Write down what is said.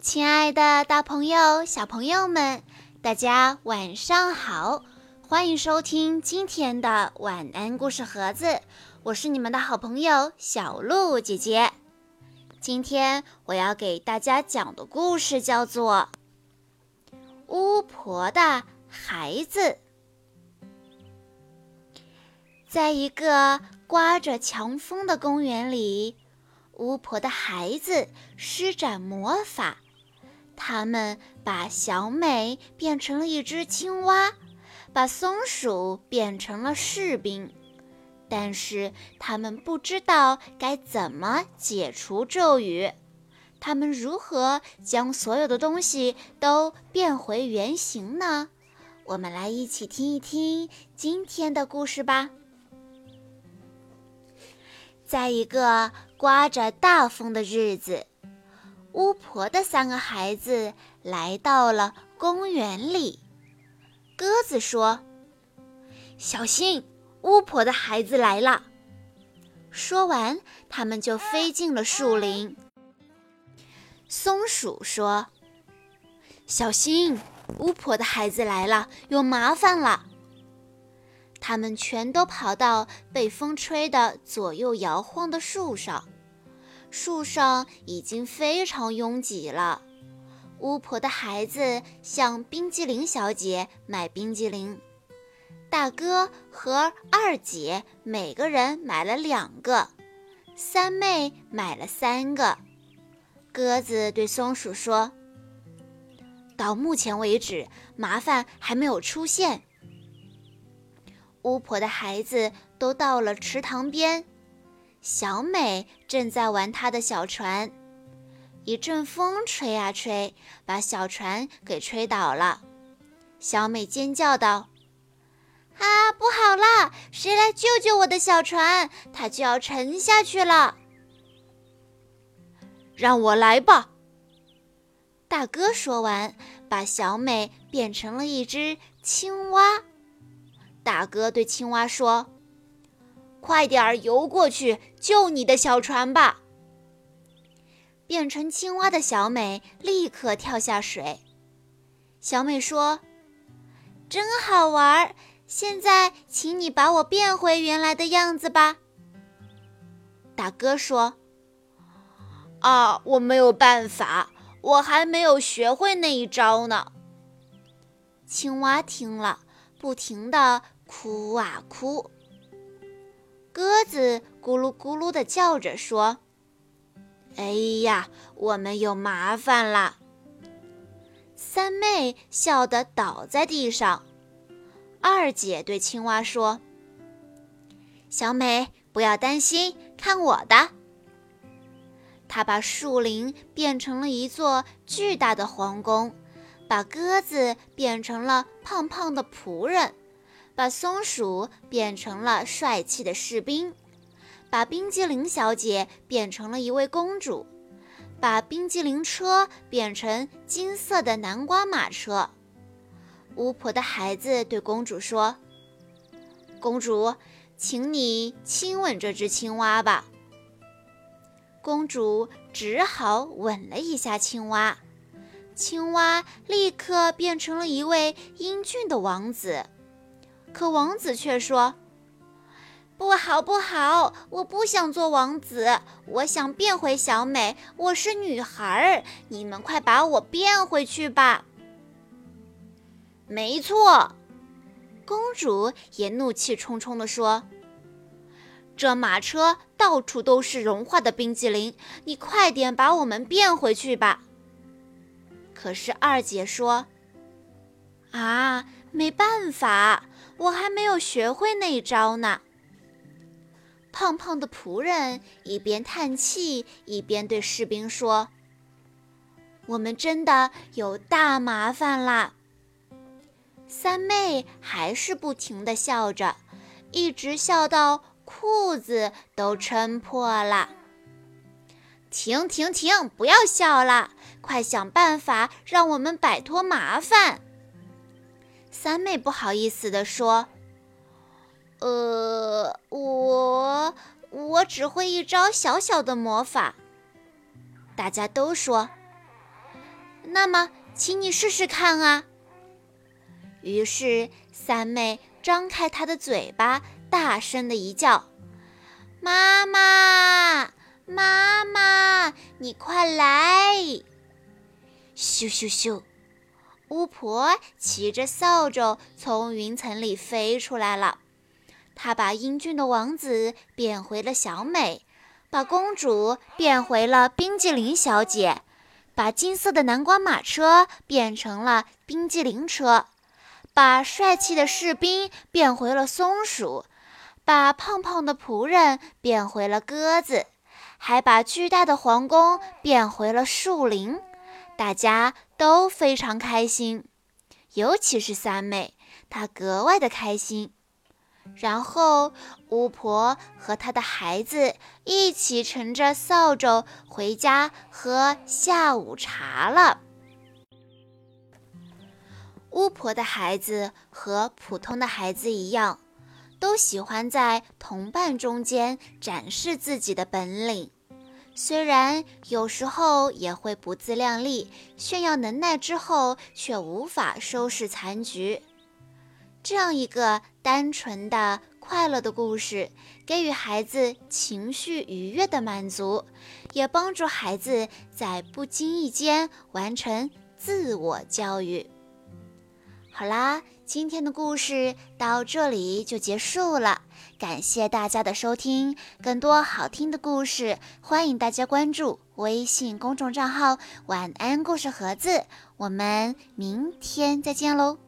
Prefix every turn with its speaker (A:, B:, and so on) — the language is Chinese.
A: 亲爱的，大朋友、小朋友们，大家晚上好！欢迎收听今天的晚安故事盒子，我是你们的好朋友小鹿姐姐。今天我要给大家讲的故事叫做《巫婆的孩子》。在一个刮着强风的公园里，巫婆的孩子施展魔法。他们把小美变成了一只青蛙，把松鼠变成了士兵，但是他们不知道该怎么解除咒语。他们如何将所有的东西都变回原形呢？我们来一起听一听今天的故事吧。在一个刮着大风的日子。巫婆的三个孩子来到了公园里。鸽子说：“小心，巫婆的孩子来了。”说完，他们就飞进了树林。松鼠说：“小心，巫婆的孩子来了，有麻烦了。”他们全都跑到被风吹得左右摇晃的树上。树上已经非常拥挤了。巫婆的孩子向冰激凌小姐买冰激凌，大哥和二姐每个人买了两个，三妹买了三个。鸽子对松鼠说：“到目前为止，麻烦还没有出现。”巫婆的孩子都到了池塘边。小美正在玩她的小船，一阵风吹啊吹，把小船给吹倒了。小美尖叫道：“啊，不好啦！谁来救救我的小船？它就要沉下去了！”
B: 让我来吧。
A: 大哥说完，把小美变成了一只青蛙。大哥对青蛙说。快点儿游过去救你的小船吧！变成青蛙的小美立刻跳下水。小美说：“真好玩！现在，请你把我变回原来的样子吧。”大哥说：“
B: 啊，我没有办法，我还没有学会那一招呢。”
A: 青蛙听了，不停地哭啊哭。鸽子咕噜咕噜地叫着说：“
B: 哎呀，我们有麻烦了。”
A: 三妹笑得倒在地上。二姐对青蛙说：“小美，不要担心，看我的。”她把树林变成了一座巨大的皇宫，把鸽子变成了胖胖的仆人。把松鼠变成了帅气的士兵，把冰激凌小姐变成了一位公主，把冰激凌车变成金色的南瓜马车。巫婆的孩子对公主说：“公主，请你亲吻这只青蛙吧。”公主只好吻了一下青蛙，青蛙立刻变成了一位英俊的王子。可王子却说：“不好，不好！我不想做王子，我想变回小美。我是女孩儿，你们快把我变回去吧！”
B: 没错，
A: 公主也怒气冲冲地说：“这马车到处都是融化的冰激凌，你快点把我们变回去吧！”可是二姐说：“啊，没办法。”我还没有学会那一招呢。胖胖的仆人一边叹气，一边对士兵说：“我们真的有大麻烦啦！”三妹还是不停地笑着，一直笑到裤子都撑破了。停停停！不要笑了，快想办法让我们摆脱麻烦。三妹不好意思地说：“呃，我我只会一招小小的魔法。”大家都说：“那么，请你试试看啊。于是，三妹张开她的嘴巴，大声的一叫：“妈妈，妈妈，你快来！”咻咻咻，巫婆骑着扫帚从云层里飞出来了。她把英俊的王子变回了小美，把公主变回了冰激凌小姐。把金色的南瓜马车变成了冰激凌车，把帅气的士兵变回了松鼠，把胖胖的仆人变回了鸽子，还把巨大的皇宫变回了树林。大家都非常开心，尤其是三妹，她格外的开心。然后，巫婆和她的孩子一起乘着扫帚回家喝下午茶了。巫婆的孩子和普通的孩子一样，都喜欢在同伴中间展示自己的本领，虽然有时候也会不自量力，炫耀能耐之后却无法收拾残局。这样一个单纯的、快乐的故事，给予孩子情绪愉悦的满足，也帮助孩子在不经意间完成自我教育。好啦，今天的故事到这里就结束了，感谢大家的收听。更多好听的故事，欢迎大家关注微信公众账号“晚安故事盒子”。我们明天再见喽！